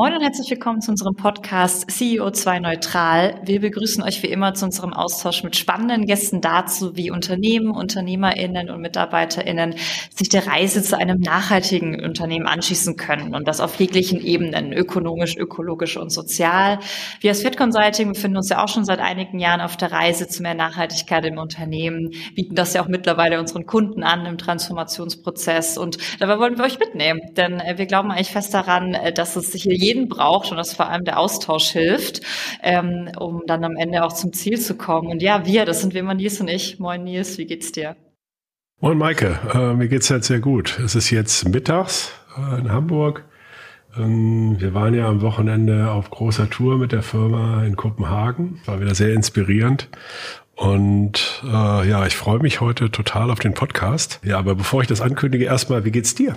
Moin und herzlich willkommen zu unserem Podcast CEO2 Neutral. Wir begrüßen euch wie immer zu unserem Austausch mit spannenden Gästen dazu, wie Unternehmen, UnternehmerInnen und MitarbeiterInnen sich der Reise zu einem nachhaltigen Unternehmen anschließen können und das auf jeglichen Ebenen, ökonomisch, ökologisch und sozial. Wir als Fit Consulting befinden uns ja auch schon seit einigen Jahren auf der Reise zu mehr Nachhaltigkeit im Unternehmen, bieten das ja auch mittlerweile unseren Kunden an im Transformationsprozess und dabei wollen wir euch mitnehmen, denn wir glauben eigentlich fest daran, dass es hier jeden braucht und dass vor allem der Austausch hilft, ähm, um dann am Ende auch zum Ziel zu kommen. Und ja, wir, das sind wie immer Nils und ich. Moin Nils, wie geht's dir? Moin Maike, äh, mir geht's halt sehr gut. Es ist jetzt mittags äh, in Hamburg. Ähm, wir waren ja am Wochenende auf großer Tour mit der Firma in Kopenhagen. War wieder sehr inspirierend. Und äh, ja, ich freue mich heute total auf den Podcast. Ja, aber bevor ich das ankündige, erstmal, wie geht's dir?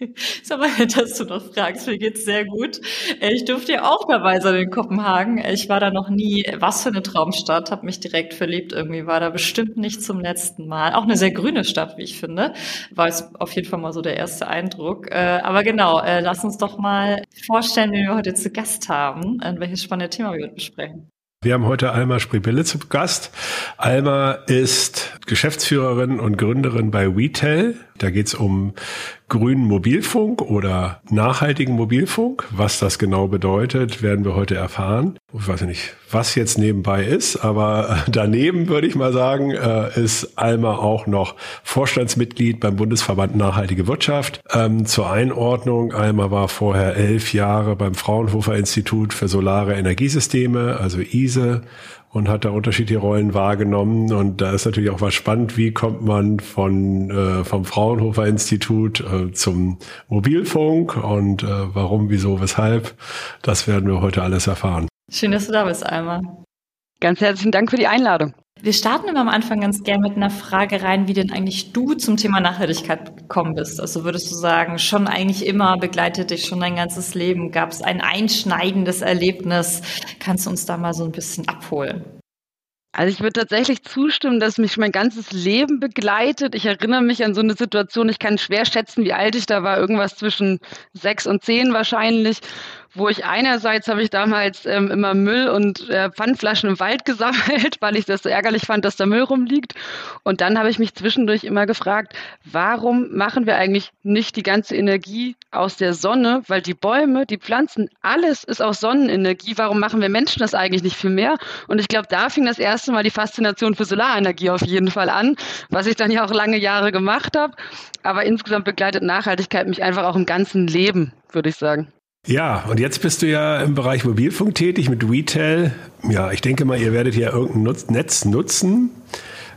Sag mal, dass du noch fragst, mir geht's sehr gut. Äh, ich durfte ja auch dabei sein in Kopenhagen. Äh, ich war da noch nie. Was für eine Traumstadt, habe mich direkt verliebt irgendwie. War da bestimmt nicht zum letzten Mal. Auch eine sehr grüne Stadt, wie ich finde. War es auf jeden Fall mal so der erste Eindruck. Äh, aber genau, lass uns doch mal vorstellen, wen wir heute zu Gast haben, welches spannende Thema wir besprechen. Wir haben heute Alma Spribille zu Gast. Alma ist Geschäftsführerin und Gründerin bei WeTel. Da geht's um grünen Mobilfunk oder nachhaltigen Mobilfunk. Was das genau bedeutet, werden wir heute erfahren. Ich weiß nicht, was jetzt nebenbei ist, aber daneben würde ich mal sagen, äh, ist Alma auch noch Vorstandsmitglied beim Bundesverband Nachhaltige Wirtschaft. Ähm, zur Einordnung, Alma war vorher elf Jahre beim Fraunhofer Institut für Solare Energiesysteme, also ISE, und hat da unterschiedliche Rollen wahrgenommen. Und da ist natürlich auch was spannend, wie kommt man von äh, vom Fraunhofer Institut äh, zum Mobilfunk und äh, warum, wieso, weshalb. Das werden wir heute alles erfahren. Schön, dass du da bist, Alma. Ganz herzlichen Dank für die Einladung. Wir starten immer am Anfang ganz gern mit einer Frage rein, wie denn eigentlich du zum Thema Nachhaltigkeit gekommen bist. Also würdest du sagen, schon eigentlich immer begleitet dich schon dein ganzes Leben? Gab es ein einschneidendes Erlebnis? Kannst du uns da mal so ein bisschen abholen? Also ich würde tatsächlich zustimmen, dass mich mein ganzes Leben begleitet. Ich erinnere mich an so eine Situation, ich kann schwer schätzen, wie alt ich da war, irgendwas zwischen sechs und zehn wahrscheinlich wo ich einerseits habe ich damals ähm, immer Müll und äh, Pfandflaschen im Wald gesammelt, weil ich das so ärgerlich fand, dass da Müll rumliegt. Und dann habe ich mich zwischendurch immer gefragt, warum machen wir eigentlich nicht die ganze Energie aus der Sonne? Weil die Bäume, die Pflanzen, alles ist aus Sonnenenergie. Warum machen wir Menschen das eigentlich nicht viel mehr? Und ich glaube, da fing das erste Mal die Faszination für Solarenergie auf jeden Fall an, was ich dann ja auch lange Jahre gemacht habe. Aber insgesamt begleitet Nachhaltigkeit mich einfach auch im ganzen Leben, würde ich sagen. Ja, und jetzt bist du ja im Bereich Mobilfunk tätig mit Retail. Ja, ich denke mal, ihr werdet ja irgendein Netz nutzen.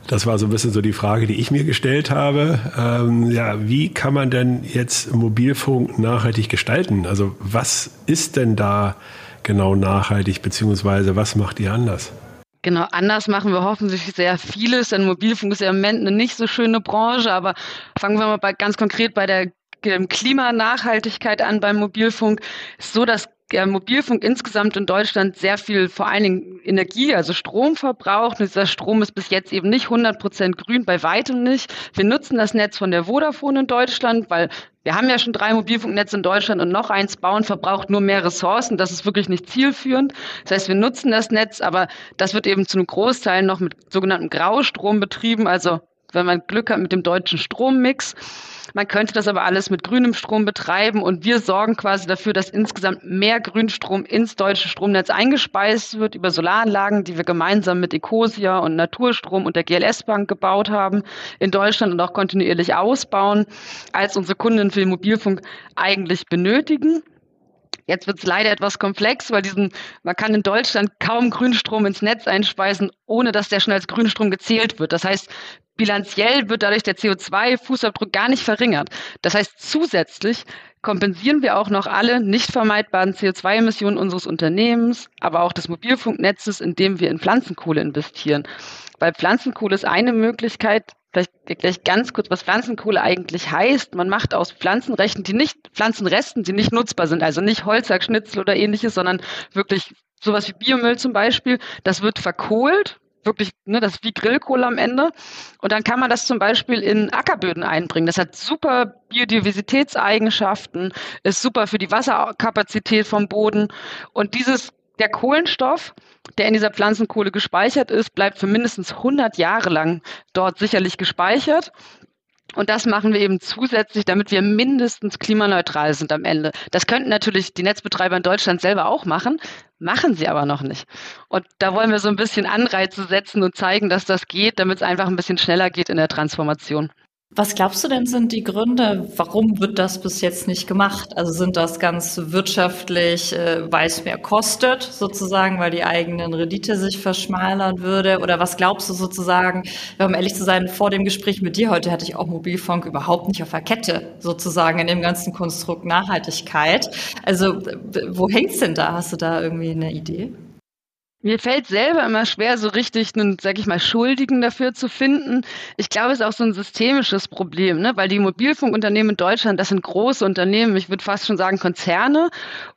Das war so ein bisschen so die Frage, die ich mir gestellt habe. Ähm, ja, wie kann man denn jetzt Mobilfunk nachhaltig gestalten? Also was ist denn da genau nachhaltig, beziehungsweise was macht ihr anders? Genau, anders machen wir hoffentlich sehr vieles, denn Mobilfunk ist ja im Moment eine nicht so schöne Branche, aber fangen wir mal bei, ganz konkret bei der Klimanachhaltigkeit an beim Mobilfunk. ist so, dass der Mobilfunk insgesamt in Deutschland sehr viel, vor allen Dingen Energie, also Strom verbraucht. Und dieser Strom ist bis jetzt eben nicht 100 Prozent grün, bei weitem nicht. Wir nutzen das Netz von der Vodafone in Deutschland, weil wir haben ja schon drei Mobilfunknetze in Deutschland und noch eins bauen verbraucht nur mehr Ressourcen. Das ist wirklich nicht zielführend. Das heißt, wir nutzen das Netz, aber das wird eben zu einem Großteil noch mit sogenanntem Graustrom betrieben, also wenn man Glück hat mit dem deutschen Strommix. Man könnte das aber alles mit grünem Strom betreiben und wir sorgen quasi dafür, dass insgesamt mehr Grünstrom ins deutsche Stromnetz eingespeist wird über Solaranlagen, die wir gemeinsam mit Ecosia und Naturstrom und der GLS Bank gebaut haben in Deutschland und auch kontinuierlich ausbauen, als unsere Kunden für den Mobilfunk eigentlich benötigen. Jetzt wird es leider etwas komplex, weil diesen, man kann in Deutschland kaum Grünstrom ins Netz einspeisen, ohne dass der schon als Grünstrom gezählt wird. Das heißt, bilanziell wird dadurch der CO2-Fußabdruck gar nicht verringert. Das heißt, zusätzlich kompensieren wir auch noch alle nicht vermeidbaren CO2-Emissionen unseres Unternehmens, aber auch des Mobilfunknetzes, indem wir in Pflanzenkohle investieren. Weil Pflanzenkohle ist eine Möglichkeit, vielleicht gleich ganz kurz, was Pflanzenkohle eigentlich heißt. Man macht aus Pflanzenrechten, die nicht, Pflanzenresten, die nicht nutzbar sind, also nicht Holzhackschnitzel oder ähnliches, sondern wirklich sowas wie Biomüll zum Beispiel, das wird verkohlt wirklich, ne, das ist wie Grillkohle am Ende. Und dann kann man das zum Beispiel in Ackerböden einbringen. Das hat super Biodiversitätseigenschaften, ist super für die Wasserkapazität vom Boden. Und dieses, der Kohlenstoff, der in dieser Pflanzenkohle gespeichert ist, bleibt für mindestens 100 Jahre lang dort sicherlich gespeichert. Und das machen wir eben zusätzlich, damit wir mindestens klimaneutral sind am Ende. Das könnten natürlich die Netzbetreiber in Deutschland selber auch machen, machen sie aber noch nicht. Und da wollen wir so ein bisschen Anreize setzen und zeigen, dass das geht, damit es einfach ein bisschen schneller geht in der Transformation. Was glaubst du denn sind die Gründe, warum wird das bis jetzt nicht gemacht? Also sind das ganz wirtschaftlich, äh, weil es mehr kostet, sozusagen, weil die eigenen Rendite sich verschmalern würde? Oder was glaubst du sozusagen, um ehrlich zu sein, vor dem Gespräch mit dir heute hatte ich auch Mobilfunk überhaupt nicht auf der Kette, sozusagen in dem ganzen Konstrukt Nachhaltigkeit. Also wo hängt's denn da? Hast du da irgendwie eine Idee? Mir fällt selber immer schwer, so richtig einen, sag ich mal, Schuldigen dafür zu finden. Ich glaube, es ist auch so ein systemisches Problem, ne? weil die Mobilfunkunternehmen in Deutschland, das sind große Unternehmen, ich würde fast schon sagen Konzerne.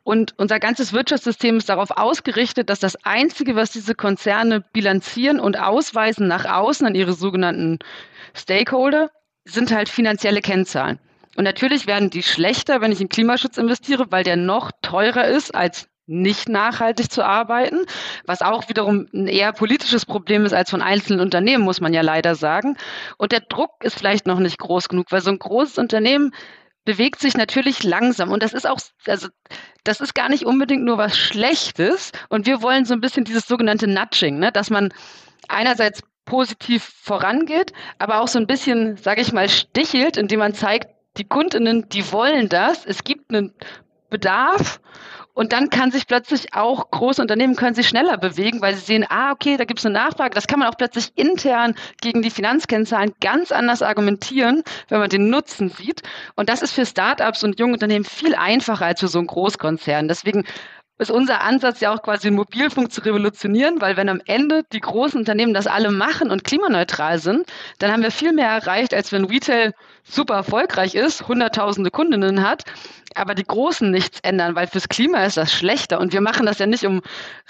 Und unser ganzes Wirtschaftssystem ist darauf ausgerichtet, dass das Einzige, was diese Konzerne bilanzieren und ausweisen nach außen an ihre sogenannten Stakeholder, sind halt finanzielle Kennzahlen. Und natürlich werden die schlechter, wenn ich in Klimaschutz investiere, weil der noch teurer ist als nicht nachhaltig zu arbeiten, was auch wiederum ein eher politisches Problem ist als von einzelnen Unternehmen, muss man ja leider sagen. Und der Druck ist vielleicht noch nicht groß genug, weil so ein großes Unternehmen bewegt sich natürlich langsam. Und das ist auch, also das ist gar nicht unbedingt nur was Schlechtes. Und wir wollen so ein bisschen dieses sogenannte Nudging, ne, dass man einerseits positiv vorangeht, aber auch so ein bisschen, sage ich mal, stichelt, indem man zeigt, die Kundinnen, die wollen das, es gibt einen Bedarf und dann kann sich plötzlich auch große Unternehmen können sich schneller bewegen, weil sie sehen, ah, okay, da gibt es eine Nachfrage. Das kann man auch plötzlich intern gegen die Finanzkennzahlen ganz anders argumentieren, wenn man den Nutzen sieht. Und das ist für Startups und junge Unternehmen viel einfacher als für so einen Großkonzern. Deswegen ist unser Ansatz ja auch quasi Mobilfunk zu revolutionieren, weil wenn am Ende die großen Unternehmen das alle machen und klimaneutral sind, dann haben wir viel mehr erreicht, als wenn Retail super erfolgreich ist, hunderttausende Kundinnen hat, aber die Großen nichts ändern, weil fürs Klima ist das schlechter. Und wir machen das ja nicht, um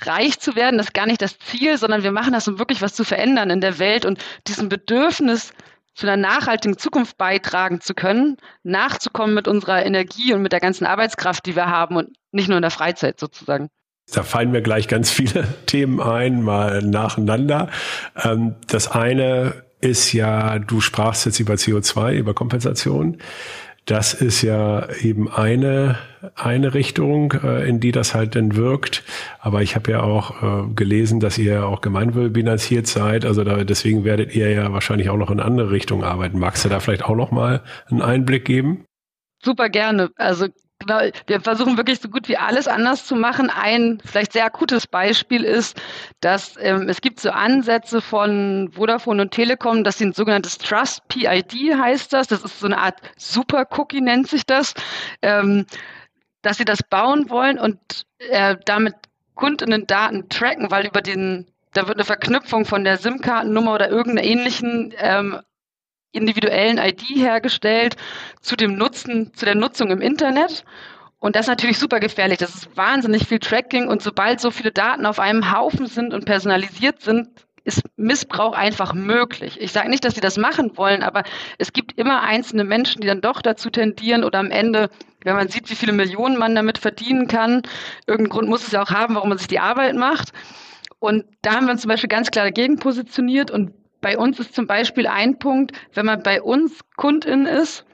reich zu werden, das ist gar nicht das Ziel, sondern wir machen das, um wirklich was zu verändern in der Welt und diesem Bedürfnis zu einer nachhaltigen Zukunft beitragen zu können, nachzukommen mit unserer Energie und mit der ganzen Arbeitskraft, die wir haben und nicht nur in der Freizeit sozusagen. Da fallen mir gleich ganz viele Themen ein, mal nacheinander. Ähm, das eine ist ja, du sprachst jetzt über CO2, über Kompensation. Das ist ja eben eine, eine Richtung, äh, in die das halt dann wirkt. Aber ich habe ja auch äh, gelesen, dass ihr ja auch gemeinwohlbilanziert seid. Also da, deswegen werdet ihr ja wahrscheinlich auch noch in andere Richtungen arbeiten. Magst du da vielleicht auch noch mal einen Einblick geben? Super gerne. Also Genau, wir versuchen wirklich so gut wie alles anders zu machen. Ein vielleicht sehr akutes Beispiel ist, dass ähm, es gibt so Ansätze von Vodafone und Telekom, das sind sogenanntes Trust PID heißt das. Das ist so eine Art Super Cookie nennt sich das, ähm, dass sie das bauen wollen und äh, damit Kundinnen-Daten tracken, weil über den da wird eine Verknüpfung von der SIM-Kartennummer oder irgendeiner ähnlichen ähm, individuellen ID hergestellt zu dem Nutzen, zu der Nutzung im Internet. Und das ist natürlich super gefährlich. Das ist wahnsinnig viel Tracking. Und sobald so viele Daten auf einem Haufen sind und personalisiert sind, ist Missbrauch einfach möglich. Ich sage nicht, dass sie das machen wollen, aber es gibt immer einzelne Menschen, die dann doch dazu tendieren oder am Ende, wenn man sieht, wie viele Millionen man damit verdienen kann, irgendeinen Grund muss es ja auch haben, warum man sich die Arbeit macht. Und da haben wir uns zum Beispiel ganz klar dagegen positioniert und bei uns ist zum Beispiel ein Punkt, wenn man bei uns Kundin ist,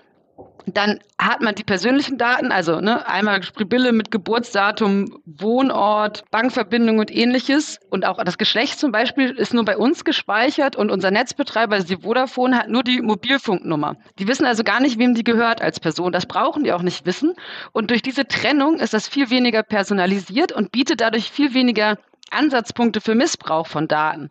dann hat man die persönlichen Daten, also ne, einmal Spribille mit Geburtsdatum, Wohnort, Bankverbindung und ähnliches. Und auch das Geschlecht zum Beispiel ist nur bei uns gespeichert und unser Netzbetreiber, also die Vodafone, hat nur die Mobilfunknummer. Die wissen also gar nicht, wem die gehört als Person. Das brauchen die auch nicht wissen. Und durch diese Trennung ist das viel weniger personalisiert und bietet dadurch viel weniger Ansatzpunkte für Missbrauch von Daten.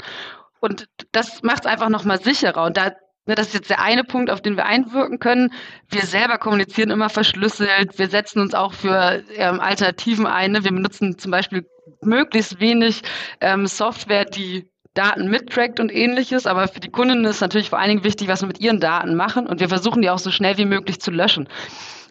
Und das macht es einfach nochmal sicherer. Und da, ne, das ist jetzt der eine Punkt, auf den wir einwirken können. Wir selber kommunizieren immer verschlüsselt. Wir setzen uns auch für ähm, Alternativen ein. Ne? Wir benutzen zum Beispiel möglichst wenig ähm, Software, die Daten mittrackt und ähnliches, aber für die Kundinnen ist natürlich vor allen Dingen wichtig, was wir mit ihren Daten machen und wir versuchen die auch so schnell wie möglich zu löschen.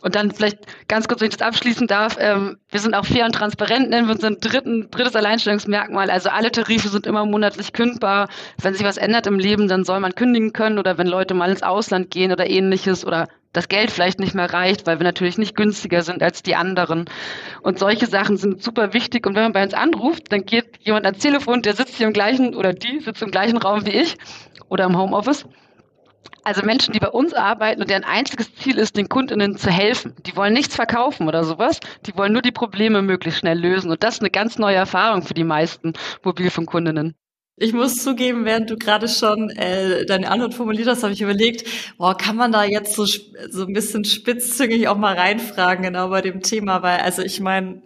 Und dann vielleicht ganz kurz, wenn ich das abschließen darf, ähm, wir sind auch fair und transparent, nennen wir unseren dritten, drittes Alleinstellungsmerkmal. Also alle Tarife sind immer monatlich kündbar. Wenn sich was ändert im Leben, dann soll man kündigen können oder wenn Leute mal ins Ausland gehen oder ähnliches oder das Geld vielleicht nicht mehr reicht, weil wir natürlich nicht günstiger sind als die anderen. Und solche Sachen sind super wichtig. Und wenn man bei uns anruft, dann geht jemand ans Telefon, der sitzt hier im gleichen oder die sitzt im gleichen Raum wie ich oder im Homeoffice. Also Menschen, die bei uns arbeiten und deren einziges Ziel ist, den Kundinnen zu helfen. Die wollen nichts verkaufen oder sowas. Die wollen nur die Probleme möglichst schnell lösen. Und das ist eine ganz neue Erfahrung für die meisten Mobilfunkkundinnen. Ich muss zugeben, während du gerade schon äh, deine Antwort formuliert hast, habe ich überlegt, boah, kann man da jetzt so, so ein bisschen spitzzüngig auch mal reinfragen, genau bei dem Thema, weil, also ich meine,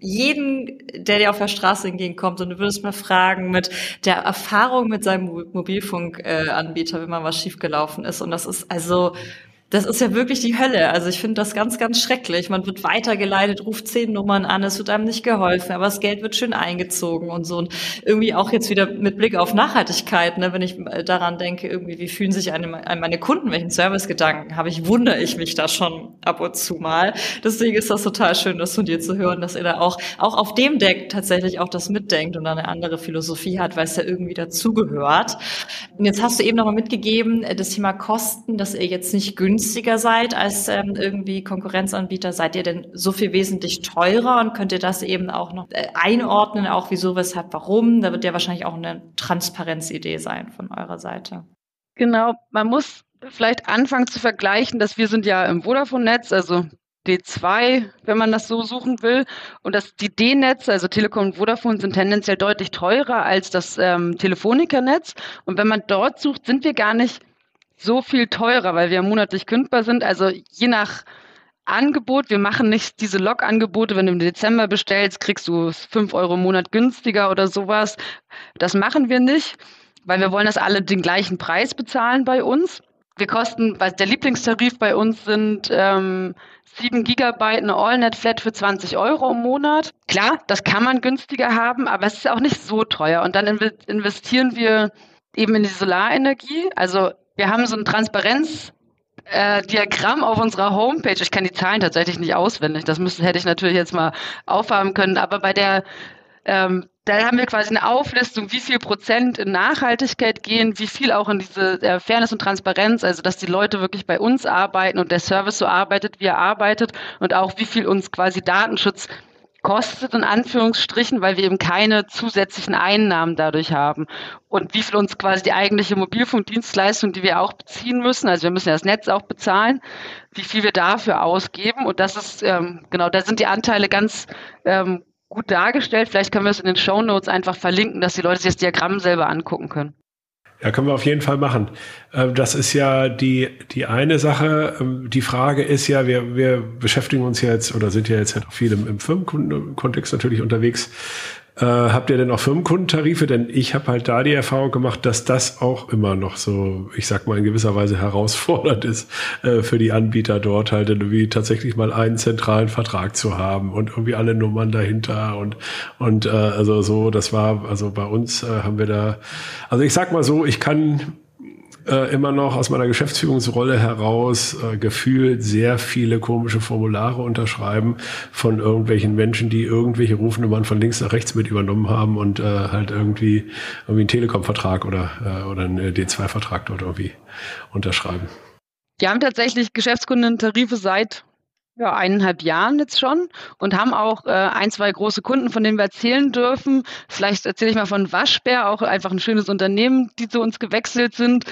jeden, der dir auf der Straße entgegenkommt und du würdest mal fragen mit der Erfahrung mit seinem Mobilfunkanbieter, äh, wenn mal was schiefgelaufen ist. Und das ist also das ist ja wirklich die Hölle. Also ich finde das ganz, ganz schrecklich. Man wird weitergeleitet, ruft zehn Nummern an, es wird einem nicht geholfen, aber das Geld wird schön eingezogen und so. Und irgendwie auch jetzt wieder mit Blick auf Nachhaltigkeit, ne, wenn ich daran denke, irgendwie, wie fühlen sich eine, meine Kunden, welchen Servicegedanken habe ich, wundere ich mich da schon ab und zu mal. Deswegen ist das total schön, das von dir zu hören, dass ihr da auch, auch auf dem Deck tatsächlich auch das mitdenkt und eine andere Philosophie hat, weil es ja irgendwie dazugehört. Und jetzt hast du eben nochmal mitgegeben, das Thema Kosten, dass ihr jetzt nicht günstig günstiger seid als ähm, irgendwie Konkurrenzanbieter? Seid ihr denn so viel wesentlich teurer und könnt ihr das eben auch noch äh, einordnen, auch wieso, weshalb, warum? Da wird ja wahrscheinlich auch eine Transparenzidee sein von eurer Seite. Genau, man muss vielleicht anfangen zu vergleichen, dass wir sind ja im Vodafone-Netz, also D2, wenn man das so suchen will. Und das, die D-Netze, also Telekom und Vodafone, sind tendenziell deutlich teurer als das ähm, Telefonica-Netz. Und wenn man dort sucht, sind wir gar nicht so viel teurer, weil wir monatlich kündbar sind. Also je nach Angebot, wir machen nicht diese Log-Angebote, wenn du im Dezember bestellst, kriegst du fünf Euro im Monat günstiger oder sowas. Das machen wir nicht, weil wir wollen, dass alle den gleichen Preis bezahlen bei uns. Wir kosten, weil der Lieblingstarif bei uns sind ähm, 7 Gigabyte eine AllNet-Flat für 20 Euro im Monat. Klar, das kann man günstiger haben, aber es ist auch nicht so teuer. Und dann investieren wir eben in die Solarenergie. Also wir haben so ein Transparenzdiagramm äh, auf unserer Homepage. Ich kann die Zahlen tatsächlich nicht auswendig. Das müsste, hätte ich natürlich jetzt mal aufhaben können. Aber bei der, ähm, da haben wir quasi eine Auflistung, wie viel Prozent in Nachhaltigkeit gehen, wie viel auch in diese äh, Fairness und Transparenz, also dass die Leute wirklich bei uns arbeiten und der Service so arbeitet, wie er arbeitet und auch wie viel uns quasi Datenschutz kostet, in Anführungsstrichen, weil wir eben keine zusätzlichen Einnahmen dadurch haben. Und wie viel uns quasi die eigentliche Mobilfunkdienstleistung, die wir auch beziehen müssen, also wir müssen ja das Netz auch bezahlen, wie viel wir dafür ausgeben. Und das ist, ähm, genau, da sind die Anteile ganz ähm, gut dargestellt. Vielleicht können wir es in den Show Notes einfach verlinken, dass die Leute sich das Diagramm selber angucken können. Ja, können wir auf jeden Fall machen. Ähm, das ist ja die, die eine Sache. Ähm, die Frage ist ja, wir, wir beschäftigen uns jetzt oder sind ja jetzt halt auch viel im, im Firmenkundenkontext natürlich unterwegs äh, habt ihr denn auch Firmenkundentarife? Denn ich habe halt da die Erfahrung gemacht, dass das auch immer noch so, ich sag mal, in gewisser Weise herausfordernd ist äh, für die Anbieter dort halt irgendwie tatsächlich mal einen zentralen Vertrag zu haben und irgendwie alle Nummern dahinter und und äh, also so, das war also bei uns äh, haben wir da, also ich sag mal so, ich kann äh, immer noch aus meiner Geschäftsführungsrolle heraus äh, gefühlt sehr viele komische Formulare unterschreiben von irgendwelchen Menschen, die irgendwelche Rufnummern von links nach rechts mit übernommen haben und äh, halt irgendwie irgendwie einen Telekom-Vertrag oder äh, oder einen D2-Vertrag dort irgendwie unterschreiben. Wir haben tatsächlich Geschäftskundentarife seit ja, eineinhalb Jahren jetzt schon und haben auch äh, ein, zwei große Kunden, von denen wir erzählen dürfen. Vielleicht erzähle ich mal von Waschbär, auch einfach ein schönes Unternehmen, die zu uns gewechselt sind.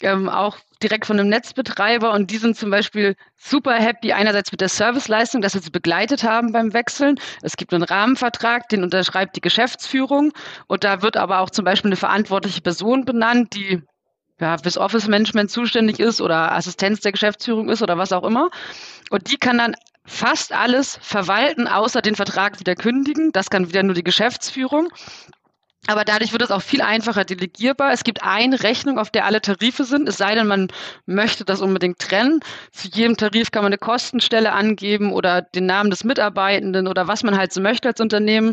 Ähm, auch direkt von einem Netzbetreiber und die sind zum Beispiel super happy einerseits mit der Serviceleistung, dass wir sie begleitet haben beim Wechseln. Es gibt einen Rahmenvertrag, den unterschreibt die Geschäftsführung und da wird aber auch zum Beispiel eine verantwortliche Person benannt, die ja, fürs Office-Management zuständig ist oder Assistenz der Geschäftsführung ist oder was auch immer. Und die kann dann fast alles verwalten, außer den Vertrag wieder kündigen. Das kann wieder nur die Geschäftsführung. Aber dadurch wird es auch viel einfacher delegierbar. Es gibt eine Rechnung, auf der alle Tarife sind, es sei denn, man möchte das unbedingt trennen. Zu jedem Tarif kann man eine Kostenstelle angeben oder den Namen des Mitarbeitenden oder was man halt so möchte als Unternehmen.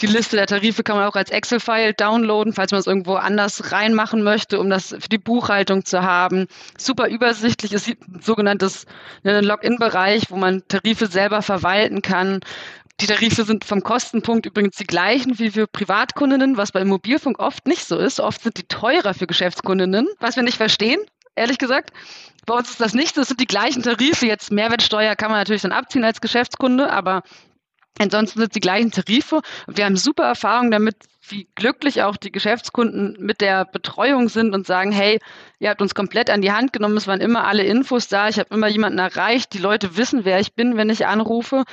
Die Liste der Tarife kann man auch als Excel-File downloaden, falls man es irgendwo anders reinmachen möchte, um das für die Buchhaltung zu haben. Super übersichtlich. Es ist ein sogenanntes ne, Login-Bereich, wo man Tarife selber verwalten kann. Die Tarife sind vom Kostenpunkt übrigens die gleichen wie für Privatkundinnen, was bei Mobilfunk oft nicht so ist. Oft sind die teurer für Geschäftskundinnen, was wir nicht verstehen, ehrlich gesagt. Bei uns ist das nicht so. Es sind die gleichen Tarife. Jetzt Mehrwertsteuer kann man natürlich dann abziehen als Geschäftskunde, aber Ansonsten sind es die gleichen Tarife. Wir haben super Erfahrungen damit, wie glücklich auch die Geschäftskunden mit der Betreuung sind und sagen, hey, ihr habt uns komplett an die Hand genommen, es waren immer alle Infos da, ich habe immer jemanden erreicht, die Leute wissen, wer ich bin, wenn ich anrufe.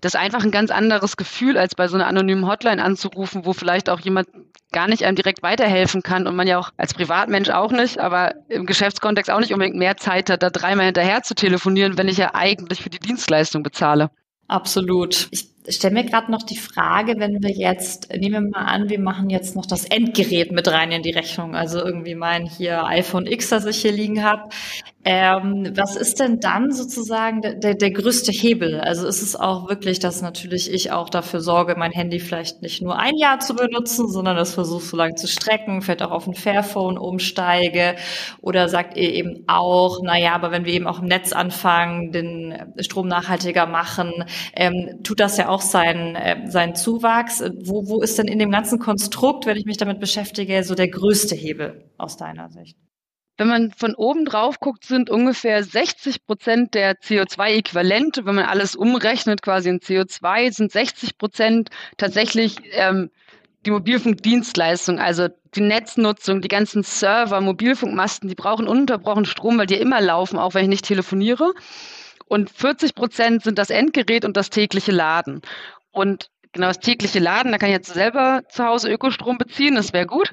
Das ist einfach ein ganz anderes Gefühl, als bei so einer anonymen Hotline anzurufen, wo vielleicht auch jemand gar nicht einem direkt weiterhelfen kann und man ja auch als Privatmensch auch nicht, aber im Geschäftskontext auch nicht unbedingt mehr Zeit hat, da dreimal hinterher zu telefonieren, wenn ich ja eigentlich für die Dienstleistung bezahle. Absolut. Ich stelle mir gerade noch die Frage, wenn wir jetzt, nehmen wir mal an, wir machen jetzt noch das Endgerät mit rein in die Rechnung, also irgendwie mein hier iPhone X, das ich hier liegen habe. Ähm, was ist denn dann sozusagen der, der, der größte Hebel? Also ist es auch wirklich, dass natürlich ich auch dafür sorge, mein Handy vielleicht nicht nur ein Jahr zu benutzen, sondern das versuche so lange zu strecken, vielleicht auch auf ein Fairphone umsteige oder sagt ihr eben auch, na ja, aber wenn wir eben auch im Netz anfangen, den Strom nachhaltiger machen, ähm, tut das ja auch seinen, äh, seinen Zuwachs. Wo, wo ist denn in dem ganzen Konstrukt, wenn ich mich damit beschäftige, so der größte Hebel aus deiner Sicht? Wenn man von oben drauf guckt, sind ungefähr 60 Prozent der CO2-Äquivalente, wenn man alles umrechnet, quasi in CO2, sind 60 Prozent tatsächlich ähm, die Mobilfunkdienstleistung, also die Netznutzung, die ganzen Server, Mobilfunkmasten, die brauchen ununterbrochen Strom, weil die immer laufen, auch wenn ich nicht telefoniere. Und 40 Prozent sind das Endgerät und das tägliche Laden. Und genau das tägliche Laden, da kann ich jetzt selber zu Hause Ökostrom beziehen, das wäre gut.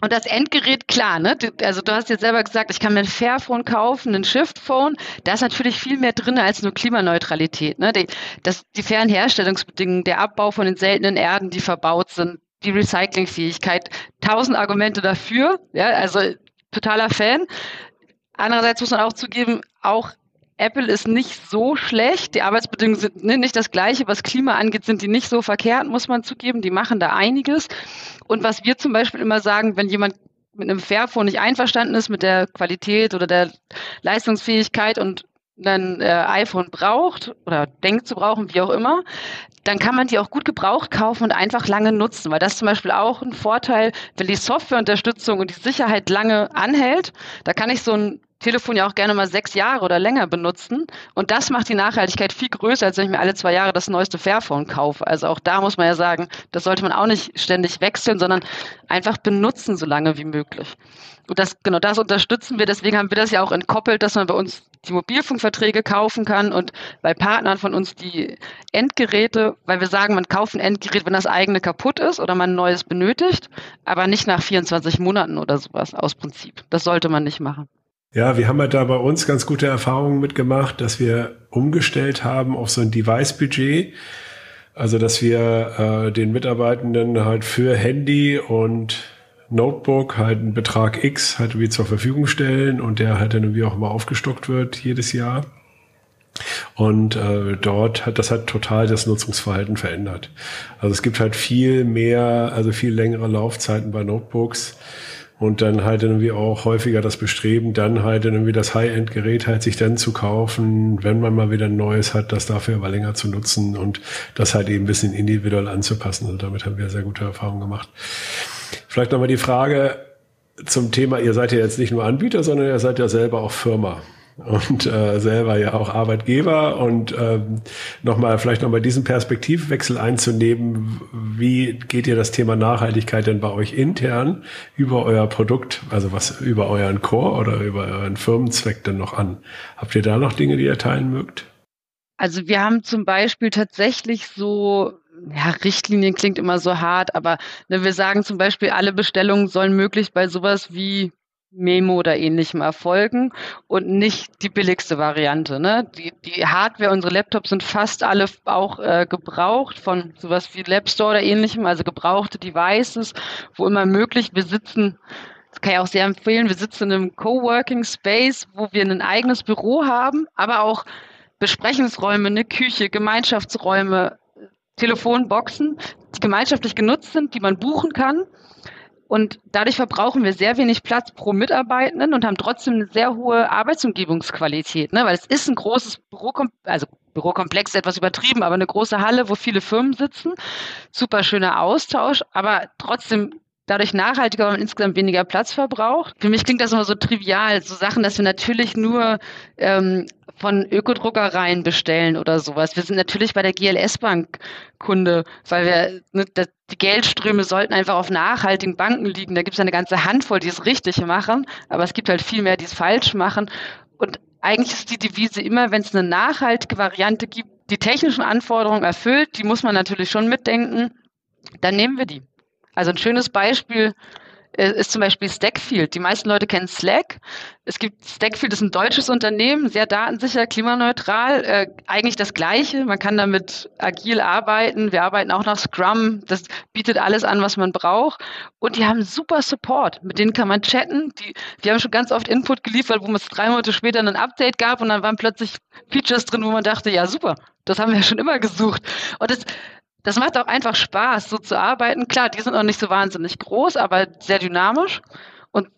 Und das Endgerät, klar, ne? Also du hast jetzt selber gesagt, ich kann mir ein Fairphone kaufen, ein Shiftphone. Da ist natürlich viel mehr drin als nur Klimaneutralität. Ne? Die, das, die fairen Herstellungsbedingungen, der Abbau von den seltenen Erden, die verbaut sind, die Recyclingfähigkeit, tausend Argumente dafür. Ja, also totaler Fan. Andererseits muss man auch zugeben, auch Apple ist nicht so schlecht. Die Arbeitsbedingungen sind ne, nicht das gleiche. Was Klima angeht, sind die nicht so verkehrt, muss man zugeben. Die machen da einiges. Und was wir zum Beispiel immer sagen, wenn jemand mit einem Fairphone nicht einverstanden ist mit der Qualität oder der Leistungsfähigkeit und ein äh, iPhone braucht oder denkt zu brauchen, wie auch immer, dann kann man die auch gut gebraucht kaufen und einfach lange nutzen, weil das zum Beispiel auch ein Vorteil, wenn die Softwareunterstützung und die Sicherheit lange anhält, da kann ich so ein Telefon ja auch gerne mal sechs Jahre oder länger benutzen. Und das macht die Nachhaltigkeit viel größer, als wenn ich mir alle zwei Jahre das neueste Fairphone kaufe. Also auch da muss man ja sagen, das sollte man auch nicht ständig wechseln, sondern einfach benutzen, so lange wie möglich. Und das, genau das unterstützen wir. Deswegen haben wir das ja auch entkoppelt, dass man bei uns die Mobilfunkverträge kaufen kann und bei Partnern von uns die Endgeräte, weil wir sagen, man kauft ein Endgerät, wenn das eigene kaputt ist oder man ein neues benötigt, aber nicht nach 24 Monaten oder sowas aus Prinzip. Das sollte man nicht machen. Ja, wir haben halt da bei uns ganz gute Erfahrungen mitgemacht, dass wir umgestellt haben auf so ein Device-Budget. Also, dass wir äh, den Mitarbeitenden halt für Handy und Notebook halt einen Betrag X halt wie zur Verfügung stellen und der halt dann irgendwie auch immer aufgestockt wird jedes Jahr. Und äh, dort hat das halt total das Nutzungsverhalten verändert. Also es gibt halt viel mehr, also viel längere Laufzeiten bei Notebooks und dann halt irgendwie auch häufiger das Bestreben, dann halt irgendwie das High-End-Gerät halt sich dann zu kaufen, wenn man mal wieder ein neues hat, das dafür aber länger zu nutzen und das halt eben ein bisschen individuell anzupassen. Und also damit haben wir sehr gute Erfahrungen gemacht. Vielleicht nochmal die Frage zum Thema, ihr seid ja jetzt nicht nur Anbieter, sondern ihr seid ja selber auch Firma und äh, selber ja auch Arbeitgeber und ähm, nochmal vielleicht nochmal diesen Perspektivwechsel einzunehmen. Wie geht ihr das Thema Nachhaltigkeit denn bei euch intern über euer Produkt, also was über euren Core oder über euren Firmenzweck denn noch an? Habt ihr da noch Dinge, die ihr teilen mögt? Also wir haben zum Beispiel tatsächlich so ja, Richtlinien klingt immer so hart, aber ne, wir sagen zum Beispiel, alle Bestellungen sollen möglichst bei sowas wie Memo oder ähnlichem erfolgen und nicht die billigste Variante. Ne? Die, die Hardware, unsere Laptops sind fast alle auch äh, gebraucht von sowas wie Lab Store oder ähnlichem, also gebrauchte Devices, wo immer möglich. Wir sitzen, das kann ich auch sehr empfehlen, wir sitzen in einem Coworking Space, wo wir ein eigenes Büro haben, aber auch Besprechungsräume, eine Küche, Gemeinschaftsräume, Telefonboxen, die gemeinschaftlich genutzt sind, die man buchen kann und dadurch verbrauchen wir sehr wenig Platz pro Mitarbeitenden und haben trotzdem eine sehr hohe Arbeitsumgebungsqualität, ne? weil es ist ein großes Bürokomplex, also Bürokomplex etwas übertrieben, aber eine große Halle, wo viele Firmen sitzen. Super schöner Austausch, aber trotzdem dadurch nachhaltiger, man insgesamt weniger Platz verbraucht. Für mich klingt das immer so trivial, so Sachen, dass wir natürlich nur ähm, von Ökodruckereien bestellen oder sowas. Wir sind natürlich bei der GLS Bank Kunde, weil wir ne, die Geldströme sollten einfach auf nachhaltigen Banken liegen. Da gibt es eine ganze Handvoll, die es richtig machen, aber es gibt halt viel mehr, die es falsch machen. Und eigentlich ist die Devise immer, wenn es eine nachhaltige Variante gibt, die technischen Anforderungen erfüllt, die muss man natürlich schon mitdenken, dann nehmen wir die. Also ein schönes Beispiel äh, ist zum Beispiel Stackfield. Die meisten Leute kennen Slack. Es gibt Stackfield ist ein deutsches Unternehmen, sehr datensicher, klimaneutral, äh, eigentlich das Gleiche. Man kann damit agil arbeiten. Wir arbeiten auch nach Scrum. Das bietet alles an, was man braucht. Und die haben super Support. Mit denen kann man chatten. Die, die haben schon ganz oft Input geliefert, wo es drei Monate später ein Update gab und dann waren plötzlich Features drin, wo man dachte, ja super, das haben wir schon immer gesucht. Und das, das macht auch einfach Spaß, so zu arbeiten. Klar, die sind noch nicht so wahnsinnig groß, aber sehr dynamisch. Und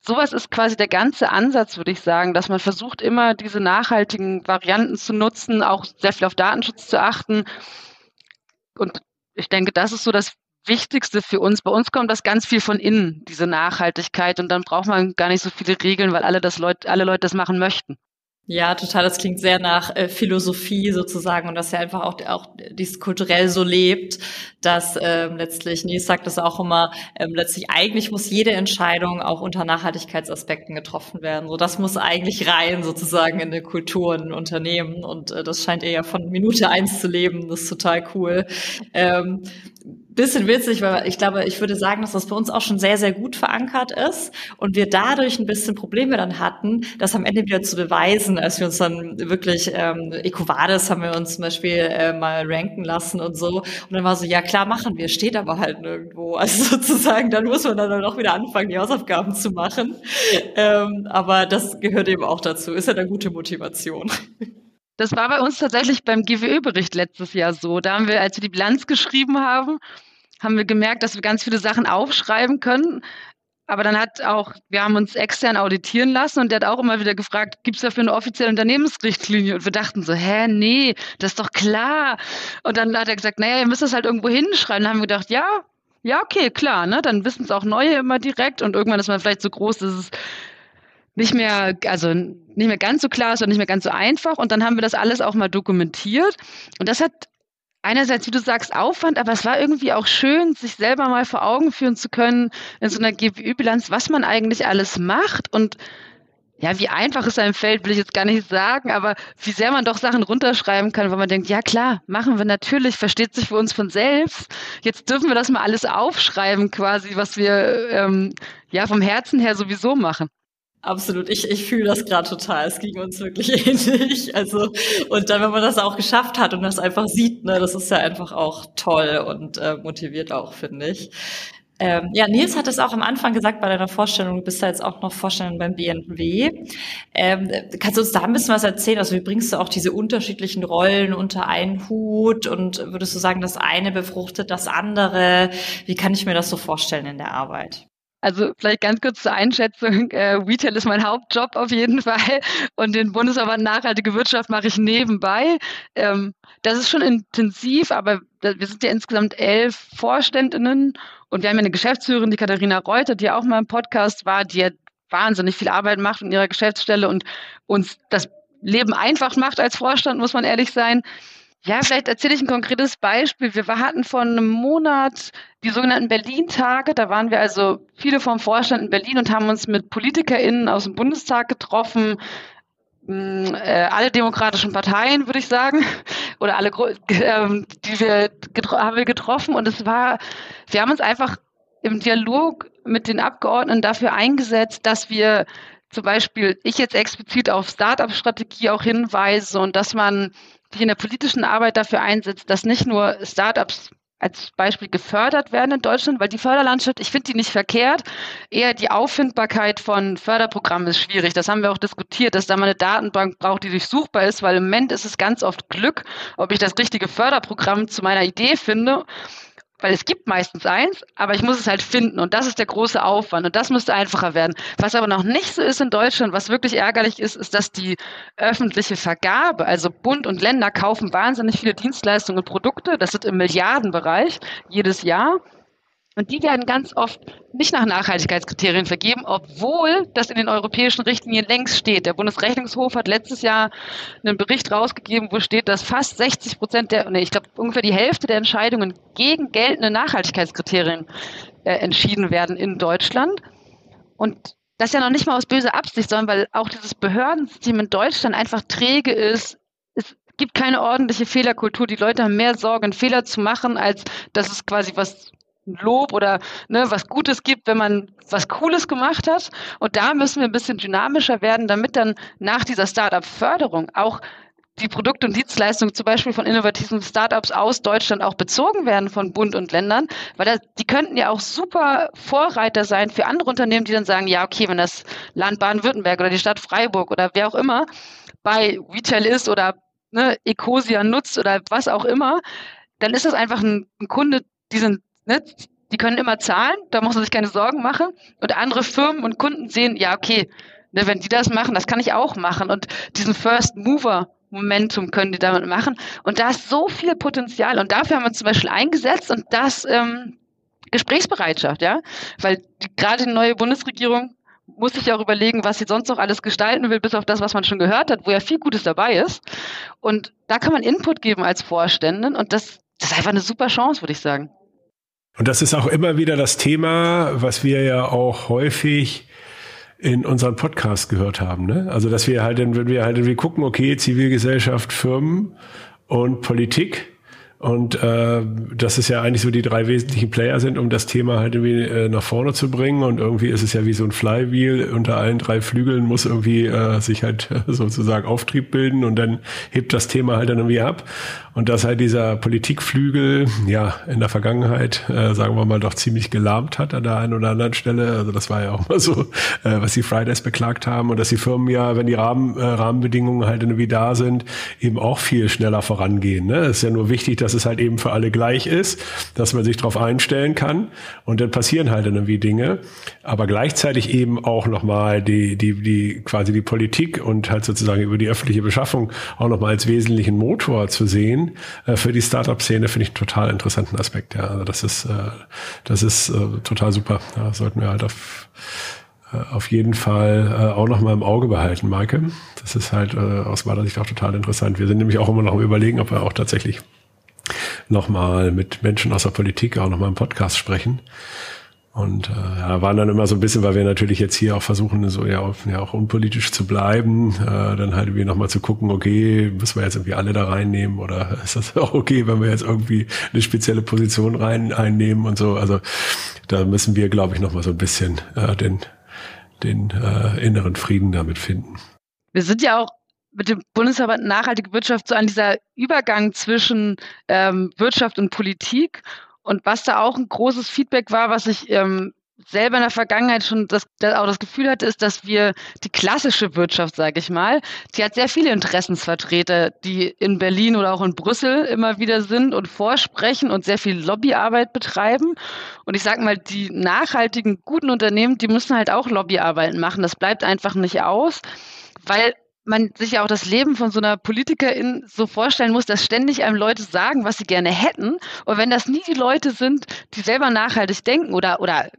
sowas ist quasi der ganze Ansatz, würde ich sagen, dass man versucht, immer diese nachhaltigen Varianten zu nutzen, auch sehr viel auf Datenschutz zu achten. Und ich denke, das ist so das Wichtigste für uns. Bei uns kommt das ganz viel von innen, diese Nachhaltigkeit. Und dann braucht man gar nicht so viele Regeln, weil alle das Leute, alle Leute das machen möchten. Ja, total. Das klingt sehr nach äh, Philosophie sozusagen und dass ja einfach auch, auch dies kulturell so lebt, dass ähm, letztlich, Nils sagt das auch immer, ähm, letztlich eigentlich muss jede Entscheidung auch unter Nachhaltigkeitsaspekten getroffen werden. So, das muss eigentlich rein sozusagen in der Kultur in Unternehmen und äh, das scheint ihr ja von Minute eins zu leben. Das ist total cool. Ähm, bisschen witzig, weil ich glaube, ich würde sagen, dass das bei uns auch schon sehr, sehr gut verankert ist und wir dadurch ein bisschen Probleme dann hatten, das am Ende wieder zu beweisen, als wir uns dann wirklich, ähm, Ecovadis haben wir uns zum Beispiel äh, mal ranken lassen und so und dann war so, ja klar machen wir, steht aber halt nirgendwo. Also sozusagen, dann muss man dann auch wieder anfangen, die Hausaufgaben zu machen. Ähm, aber das gehört eben auch dazu, ist ja eine gute Motivation. Das war bei uns tatsächlich beim GWÖ-Bericht letztes Jahr so. Da haben wir, als wir die Bilanz geschrieben haben, haben wir gemerkt, dass wir ganz viele Sachen aufschreiben können. Aber dann hat auch, wir haben uns extern auditieren lassen und der hat auch immer wieder gefragt, gibt es dafür eine offizielle Unternehmensrichtlinie? Und wir dachten so, hä, nee, das ist doch klar. Und dann hat er gesagt, naja, ihr müsst das halt irgendwo hinschreiben. Dann haben wir gedacht, ja, ja, okay, klar, ne? Dann wissen es auch neue immer direkt und irgendwann ist man vielleicht so groß, dass es nicht mehr, also nicht mehr ganz so klar ist und nicht mehr ganz so einfach. Und dann haben wir das alles auch mal dokumentiert. Und das hat einerseits, wie du sagst, Aufwand, aber es war irgendwie auch schön, sich selber mal vor Augen führen zu können in so einer GWÜ-Bilanz, was man eigentlich alles macht und ja, wie einfach es einem fällt, will ich jetzt gar nicht sagen, aber wie sehr man doch Sachen runterschreiben kann, weil man denkt, ja klar, machen wir natürlich, versteht sich für uns von selbst. Jetzt dürfen wir das mal alles aufschreiben, quasi, was wir ähm, ja vom Herzen her sowieso machen. Absolut, ich, ich fühle das gerade total. Es ging uns wirklich ähnlich. Also, und dann, wenn man das auch geschafft hat und das einfach sieht, ne, das ist ja einfach auch toll und äh, motiviert auch, finde ich. Ähm, ja, Nils hat es auch am Anfang gesagt bei deiner Vorstellung, du bist ja jetzt auch noch Vorstellung beim BNW. Ähm, kannst du uns da ein bisschen was erzählen? Also wie bringst du auch diese unterschiedlichen Rollen unter einen Hut und würdest du sagen, das eine befruchtet das andere? Wie kann ich mir das so vorstellen in der Arbeit? Also vielleicht ganz kurz zur Einschätzung. Äh, Retail ist mein Hauptjob auf jeden Fall und den Bundesverband Nachhaltige Wirtschaft mache ich nebenbei. Ähm, das ist schon intensiv, aber wir sind ja insgesamt elf Vorständinnen und wir haben ja eine Geschäftsführerin, die Katharina Reuter, die auch mal im Podcast war, die ja wahnsinnig viel Arbeit macht in ihrer Geschäftsstelle und uns das Leben einfach macht als Vorstand, muss man ehrlich sein. Ja, vielleicht erzähle ich ein konkretes Beispiel. Wir hatten vor einem Monat die sogenannten Berlin-Tage. Da waren wir also viele vom Vorstand in Berlin und haben uns mit PolitikerInnen aus dem Bundestag getroffen. Mm, äh, alle demokratischen Parteien, würde ich sagen, oder alle, ähm, die wir haben wir getroffen. Und es war, wir haben uns einfach im Dialog mit den Abgeordneten dafür eingesetzt, dass wir zum Beispiel, ich jetzt explizit auf Startup-Strategie auch hinweise und dass man sich in der politischen Arbeit dafür einsetzt, dass nicht nur Startups als Beispiel gefördert werden in Deutschland, weil die Förderlandschaft, ich finde die nicht verkehrt, eher die Auffindbarkeit von Förderprogrammen ist schwierig. Das haben wir auch diskutiert, dass da mal eine Datenbank braucht, die durchsuchbar ist, weil im Moment ist es ganz oft Glück, ob ich das richtige Förderprogramm zu meiner Idee finde weil es gibt meistens eins, aber ich muss es halt finden. Und das ist der große Aufwand. Und das müsste einfacher werden. Was aber noch nicht so ist in Deutschland, was wirklich ärgerlich ist, ist, dass die öffentliche Vergabe, also Bund und Länder kaufen wahnsinnig viele Dienstleistungen und Produkte, das ist im Milliardenbereich jedes Jahr und die werden ganz oft nicht nach Nachhaltigkeitskriterien vergeben, obwohl das in den europäischen Richtlinien längst steht. Der Bundesrechnungshof hat letztes Jahr einen Bericht rausgegeben, wo steht, dass fast 60 Prozent der, nee, ich glaube ungefähr die Hälfte der Entscheidungen gegen geltende Nachhaltigkeitskriterien äh, entschieden werden in Deutschland. Und das ja noch nicht mal aus böser Absicht, sondern weil auch dieses Behördensystem in Deutschland einfach träge ist. Es gibt keine ordentliche Fehlerkultur. Die Leute haben mehr Sorge, Fehler zu machen, als dass es quasi was Lob oder ne, was Gutes gibt, wenn man was Cooles gemacht hat. Und da müssen wir ein bisschen dynamischer werden, damit dann nach dieser Startup-Förderung auch die Produkte und Dienstleistungen zum Beispiel von innovativen Startups aus Deutschland auch bezogen werden von Bund und Ländern, weil das, die könnten ja auch super Vorreiter sein für andere Unternehmen, die dann sagen, ja, okay, wenn das Land Baden-Württemberg oder die Stadt Freiburg oder wer auch immer bei Retail ist oder ne, Ecosia nutzt oder was auch immer, dann ist das einfach ein, ein Kunde, sind ne, die können immer zahlen, da muss man sich keine Sorgen machen. Und andere Firmen und Kunden sehen, ja, okay, ne, wenn die das machen, das kann ich auch machen. Und diesen First Mover Momentum können die damit machen. Und da ist so viel Potenzial. Und dafür haben wir uns zum Beispiel eingesetzt und das ähm, Gesprächsbereitschaft, ja. Weil gerade die neue Bundesregierung muss sich auch überlegen, was sie sonst noch alles gestalten will, bis auf das, was man schon gehört hat, wo ja viel Gutes dabei ist. Und da kann man Input geben als Vorständin und das, das ist einfach eine super Chance, würde ich sagen. Und das ist auch immer wieder das Thema, was wir ja auch häufig in unserem Podcast gehört haben. Ne? Also dass wir halt, wenn wir halt irgendwie gucken, okay, Zivilgesellschaft, Firmen und Politik, und äh, das ist ja eigentlich so die drei wesentlichen Player sind, um das Thema halt irgendwie äh, nach vorne zu bringen. Und irgendwie ist es ja wie so ein Flywheel. Unter allen drei Flügeln muss irgendwie äh, sich halt sozusagen Auftrieb bilden und dann hebt das Thema halt dann irgendwie ab. Und dass halt dieser Politikflügel ja in der Vergangenheit, äh, sagen wir mal, doch ziemlich gelahmt hat an der einen oder anderen Stelle. Also das war ja auch mal so, äh, was die Fridays beklagt haben und dass die Firmen ja, wenn die Rahmen, äh, Rahmenbedingungen halt irgendwie da sind, eben auch viel schneller vorangehen. Ne? Es ist ja nur wichtig, dass es halt eben für alle gleich ist, dass man sich darauf einstellen kann und dann passieren halt irgendwie Dinge. Aber gleichzeitig eben auch nochmal die, die, die, quasi die Politik und halt sozusagen über die öffentliche Beschaffung auch nochmal als wesentlichen Motor zu sehen äh, für die Startup-Szene finde ich einen total interessanten Aspekt. Ja, also das ist, äh, das ist äh, total super. Ja, sollten wir halt auf äh, auf jeden Fall äh, auch noch mal im Auge behalten, Maike. Das ist halt äh, aus meiner Sicht auch total interessant. Wir sind nämlich auch immer noch am überlegen, ob wir auch tatsächlich noch mal mit Menschen aus der Politik auch noch mal im Podcast sprechen. Und äh, waren dann immer so ein bisschen, weil wir natürlich jetzt hier auch versuchen, so ja, ja auch unpolitisch zu bleiben, äh, dann halt irgendwie nochmal zu gucken, okay, müssen wir jetzt irgendwie alle da reinnehmen oder ist das auch okay, wenn wir jetzt irgendwie eine spezielle Position rein einnehmen und so. Also da müssen wir, glaube ich, nochmal so ein bisschen äh, den, den äh, inneren Frieden damit finden. Wir sind ja auch mit dem Bundesverband Nachhaltige Wirtschaft so an dieser Übergang zwischen ähm, Wirtschaft und Politik. Und was da auch ein großes Feedback war, was ich ähm, selber in der Vergangenheit schon das, das, auch das Gefühl hatte, ist, dass wir die klassische Wirtschaft, sage ich mal, die hat sehr viele Interessensvertreter, die in Berlin oder auch in Brüssel immer wieder sind und vorsprechen und sehr viel Lobbyarbeit betreiben. Und ich sage mal, die nachhaltigen, guten Unternehmen, die müssen halt auch Lobbyarbeiten machen. Das bleibt einfach nicht aus, weil man sich ja auch das Leben von so einer Politikerin so vorstellen muss, dass ständig einem Leute sagen, was sie gerne hätten. Und wenn das nie die Leute sind, die selber nachhaltig denken oder, oder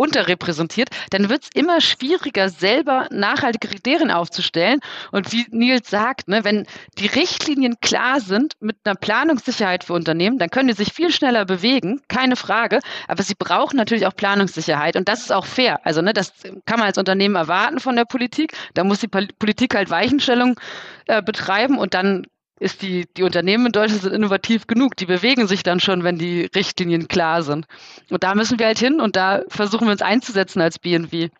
unterrepräsentiert, dann wird es immer schwieriger, selber nachhaltige Kriterien aufzustellen. Und wie Nils sagt, ne, wenn die Richtlinien klar sind mit einer Planungssicherheit für Unternehmen, dann können die sich viel schneller bewegen, keine Frage. Aber sie brauchen natürlich auch Planungssicherheit. Und das ist auch fair. Also ne, das kann man als Unternehmen erwarten von der Politik. Da muss die Politik halt Weichenstellung äh, betreiben und dann ist die, die Unternehmen in Deutschland sind innovativ genug. Die bewegen sich dann schon, wenn die Richtlinien klar sind. Und da müssen wir halt hin und da versuchen wir uns einzusetzen als BNW.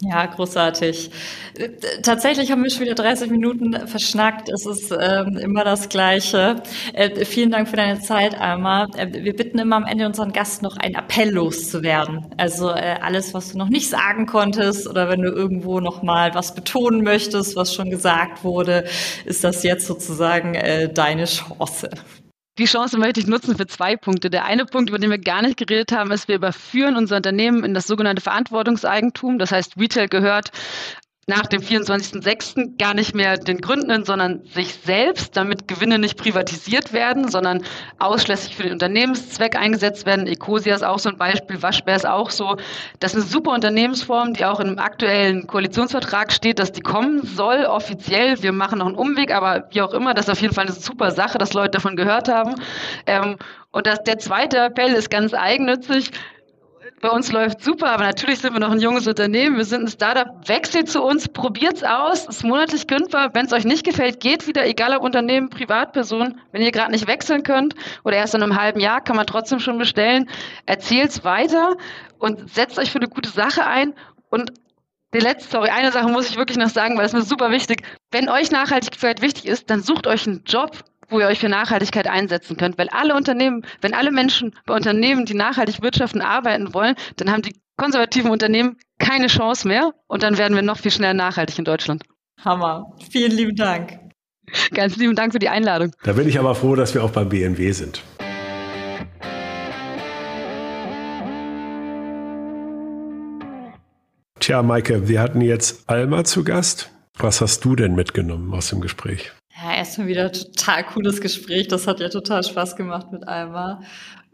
Ja, großartig. Tatsächlich haben wir schon wieder 30 Minuten verschnackt. Es ist ähm, immer das Gleiche. Äh, vielen Dank für deine Zeit, Alma. Äh, wir bitten immer am Ende unseren Gast noch einen Appell loszuwerden. Also äh, alles, was du noch nicht sagen konntest oder wenn du irgendwo noch mal was betonen möchtest, was schon gesagt wurde, ist das jetzt sozusagen äh, deine Chance. Die Chance möchte ich nutzen für zwei Punkte. Der eine Punkt, über den wir gar nicht geredet haben, ist, wir überführen unser Unternehmen in das sogenannte Verantwortungseigentum. Das heißt, Retail gehört nach dem 24.06. gar nicht mehr den Gründenden, sondern sich selbst, damit Gewinne nicht privatisiert werden, sondern ausschließlich für den Unternehmenszweck eingesetzt werden. Ecosia ist auch so ein Beispiel, Waschbär ist auch so. Das ist eine super Unternehmensform, die auch im aktuellen Koalitionsvertrag steht, dass die kommen soll, offiziell. Wir machen noch einen Umweg, aber wie auch immer, das ist auf jeden Fall eine super Sache, dass Leute davon gehört haben. Ähm, und das, der zweite Appell ist ganz eigennützig bei uns läuft super, aber natürlich sind wir noch ein junges Unternehmen. Wir sind ein Startup. Wechselt zu uns, probiert's aus, ist monatlich kündbar. Wenn es euch nicht gefällt, geht wieder, egal ob Unternehmen, Privatperson. Wenn ihr gerade nicht wechseln könnt oder erst in einem halben Jahr, kann man trotzdem schon bestellen. Erzählt's weiter und setzt euch für eine gute Sache ein und die letzte, sorry, eine Sache muss ich wirklich noch sagen, weil es mir super wichtig. Wenn euch Nachhaltigkeit wichtig ist, dann sucht euch einen Job, wo ihr euch für Nachhaltigkeit einsetzen könnt. Weil alle Unternehmen, wenn alle Menschen bei Unternehmen, die nachhaltig wirtschaften, arbeiten wollen, dann haben die konservativen Unternehmen keine Chance mehr und dann werden wir noch viel schneller nachhaltig in Deutschland. Hammer. Vielen lieben Dank. Ganz lieben Dank für die Einladung. Da bin ich aber froh, dass wir auch beim BNW sind. Tja, Maike, wir hatten jetzt Alma zu Gast. Was hast du denn mitgenommen aus dem Gespräch? Ja, erstmal wieder total cooles Gespräch. Das hat ja total Spaß gemacht mit Alma.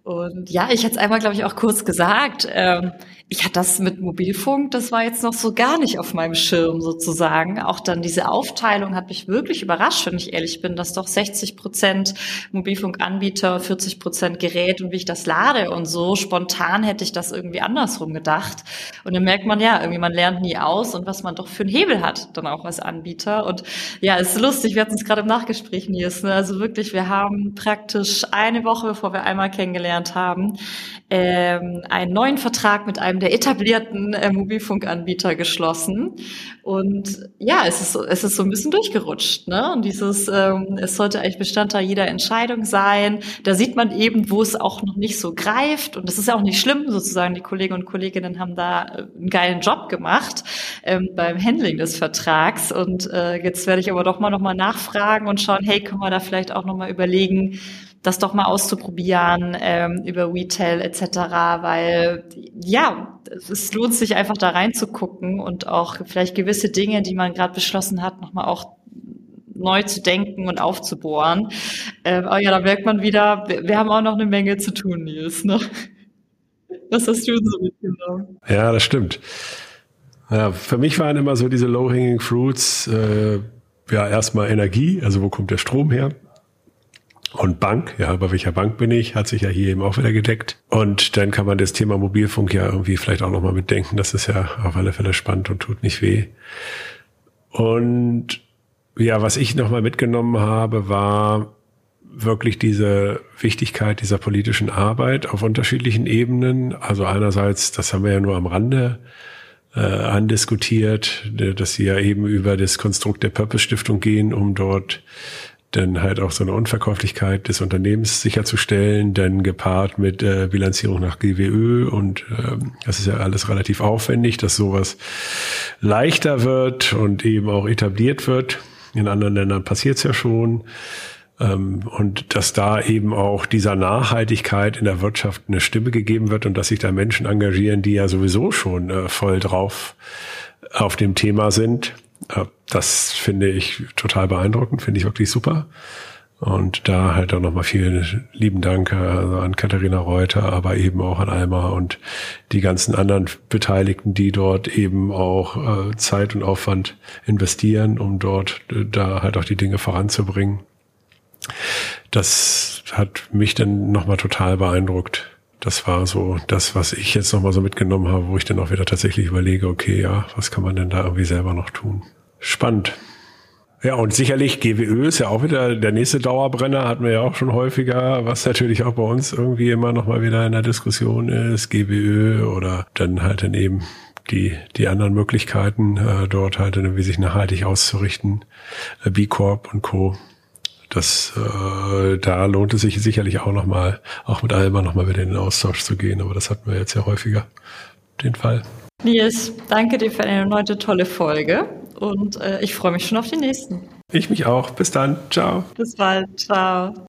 Und ja, ich hatte es einmal, glaube ich, auch kurz gesagt. Ähm, ich hatte das mit Mobilfunk, das war jetzt noch so gar nicht auf meinem Schirm sozusagen. Auch dann diese Aufteilung hat mich wirklich überrascht, wenn ich ehrlich bin, dass doch 60 Prozent Mobilfunkanbieter, 40 Prozent Gerät und wie ich das lade und so. Spontan hätte ich das irgendwie andersrum gedacht. Und dann merkt man ja, irgendwie man lernt nie aus und was man doch für einen Hebel hat, dann auch als Anbieter. Und ja, ist lustig, wir hatten es gerade im Nachgespräch, Nils. Ne? Also wirklich, wir haben praktisch eine Woche, bevor wir einmal kennengelernt haben, ähm, einen neuen Vertrag mit einem der etablierten äh, Mobilfunkanbieter geschlossen. Und ja, es ist es ist so ein bisschen durchgerutscht. Ne? Und dieses, ähm, es sollte eigentlich Bestandteil jeder Entscheidung sein. Da sieht man eben, wo es auch noch nicht so greift. Und das ist ja auch nicht schlimm, sozusagen. Die Kollegen und Kolleginnen haben da äh, einen geilen Job gemacht ähm, beim Handling des Vertrags. Und äh, jetzt werde ich aber doch mal nochmal nachfragen und schauen, hey, können wir da vielleicht auch nochmal überlegen, das doch mal auszuprobieren ähm, über Retail etc., weil ja, es lohnt sich einfach da reinzugucken und auch vielleicht gewisse Dinge, die man gerade beschlossen hat, nochmal auch neu zu denken und aufzubohren. Ähm, aber ja, da merkt man wieder, wir, wir, haben auch noch eine Menge zu tun, Nils. Ne? Was hast du so mitgenommen? Ja, das stimmt. Ja, für mich waren immer so diese low-hanging fruits, äh, ja, erstmal Energie, also wo kommt der Strom her? Und Bank, ja, bei welcher Bank bin ich, hat sich ja hier eben auch wieder gedeckt. Und dann kann man das Thema Mobilfunk ja irgendwie vielleicht auch nochmal mitdenken. Das ist ja auf alle Fälle spannend und tut nicht weh. Und ja, was ich nochmal mitgenommen habe, war wirklich diese Wichtigkeit dieser politischen Arbeit auf unterschiedlichen Ebenen. Also einerseits, das haben wir ja nur am Rande äh, andiskutiert, dass sie ja eben über das Konstrukt der Purpose Stiftung gehen, um dort dann halt auch so eine Unverkäuflichkeit des Unternehmens sicherzustellen, dann gepaart mit äh, Bilanzierung nach GWÖ und ähm, das ist ja alles relativ aufwendig, dass sowas leichter wird und eben auch etabliert wird. In anderen Ländern passiert es ja schon. Ähm, und dass da eben auch dieser Nachhaltigkeit in der Wirtschaft eine Stimme gegeben wird und dass sich da Menschen engagieren, die ja sowieso schon äh, voll drauf auf dem Thema sind das finde ich total beeindruckend, finde ich wirklich super. Und da halt auch nochmal vielen lieben Dank also an Katharina Reuter, aber eben auch an Alma und die ganzen anderen Beteiligten, die dort eben auch äh, Zeit und Aufwand investieren, um dort äh, da halt auch die Dinge voranzubringen. Das hat mich dann nochmal total beeindruckt. Das war so das, was ich jetzt nochmal so mitgenommen habe, wo ich dann auch wieder tatsächlich überlege, okay, ja, was kann man denn da irgendwie selber noch tun? Spannend. Ja, und sicherlich GWÖ ist ja auch wieder der nächste Dauerbrenner, hatten wir ja auch schon häufiger, was natürlich auch bei uns irgendwie immer noch mal wieder in der Diskussion ist, GWÖ oder dann halt dann eben die, die anderen Möglichkeiten, äh, dort halt wie sich nachhaltig auszurichten, äh, B Corp und Co. Das, äh, da lohnt es sich sicherlich auch nochmal, auch mit Alma nochmal wieder in den Austausch zu gehen, aber das hatten wir jetzt ja häufiger, den Fall. Nils, danke dir für eine neue tolle Folge und äh, ich freue mich schon auf die nächsten. Ich mich auch. Bis dann. Ciao. Bis bald. Ciao.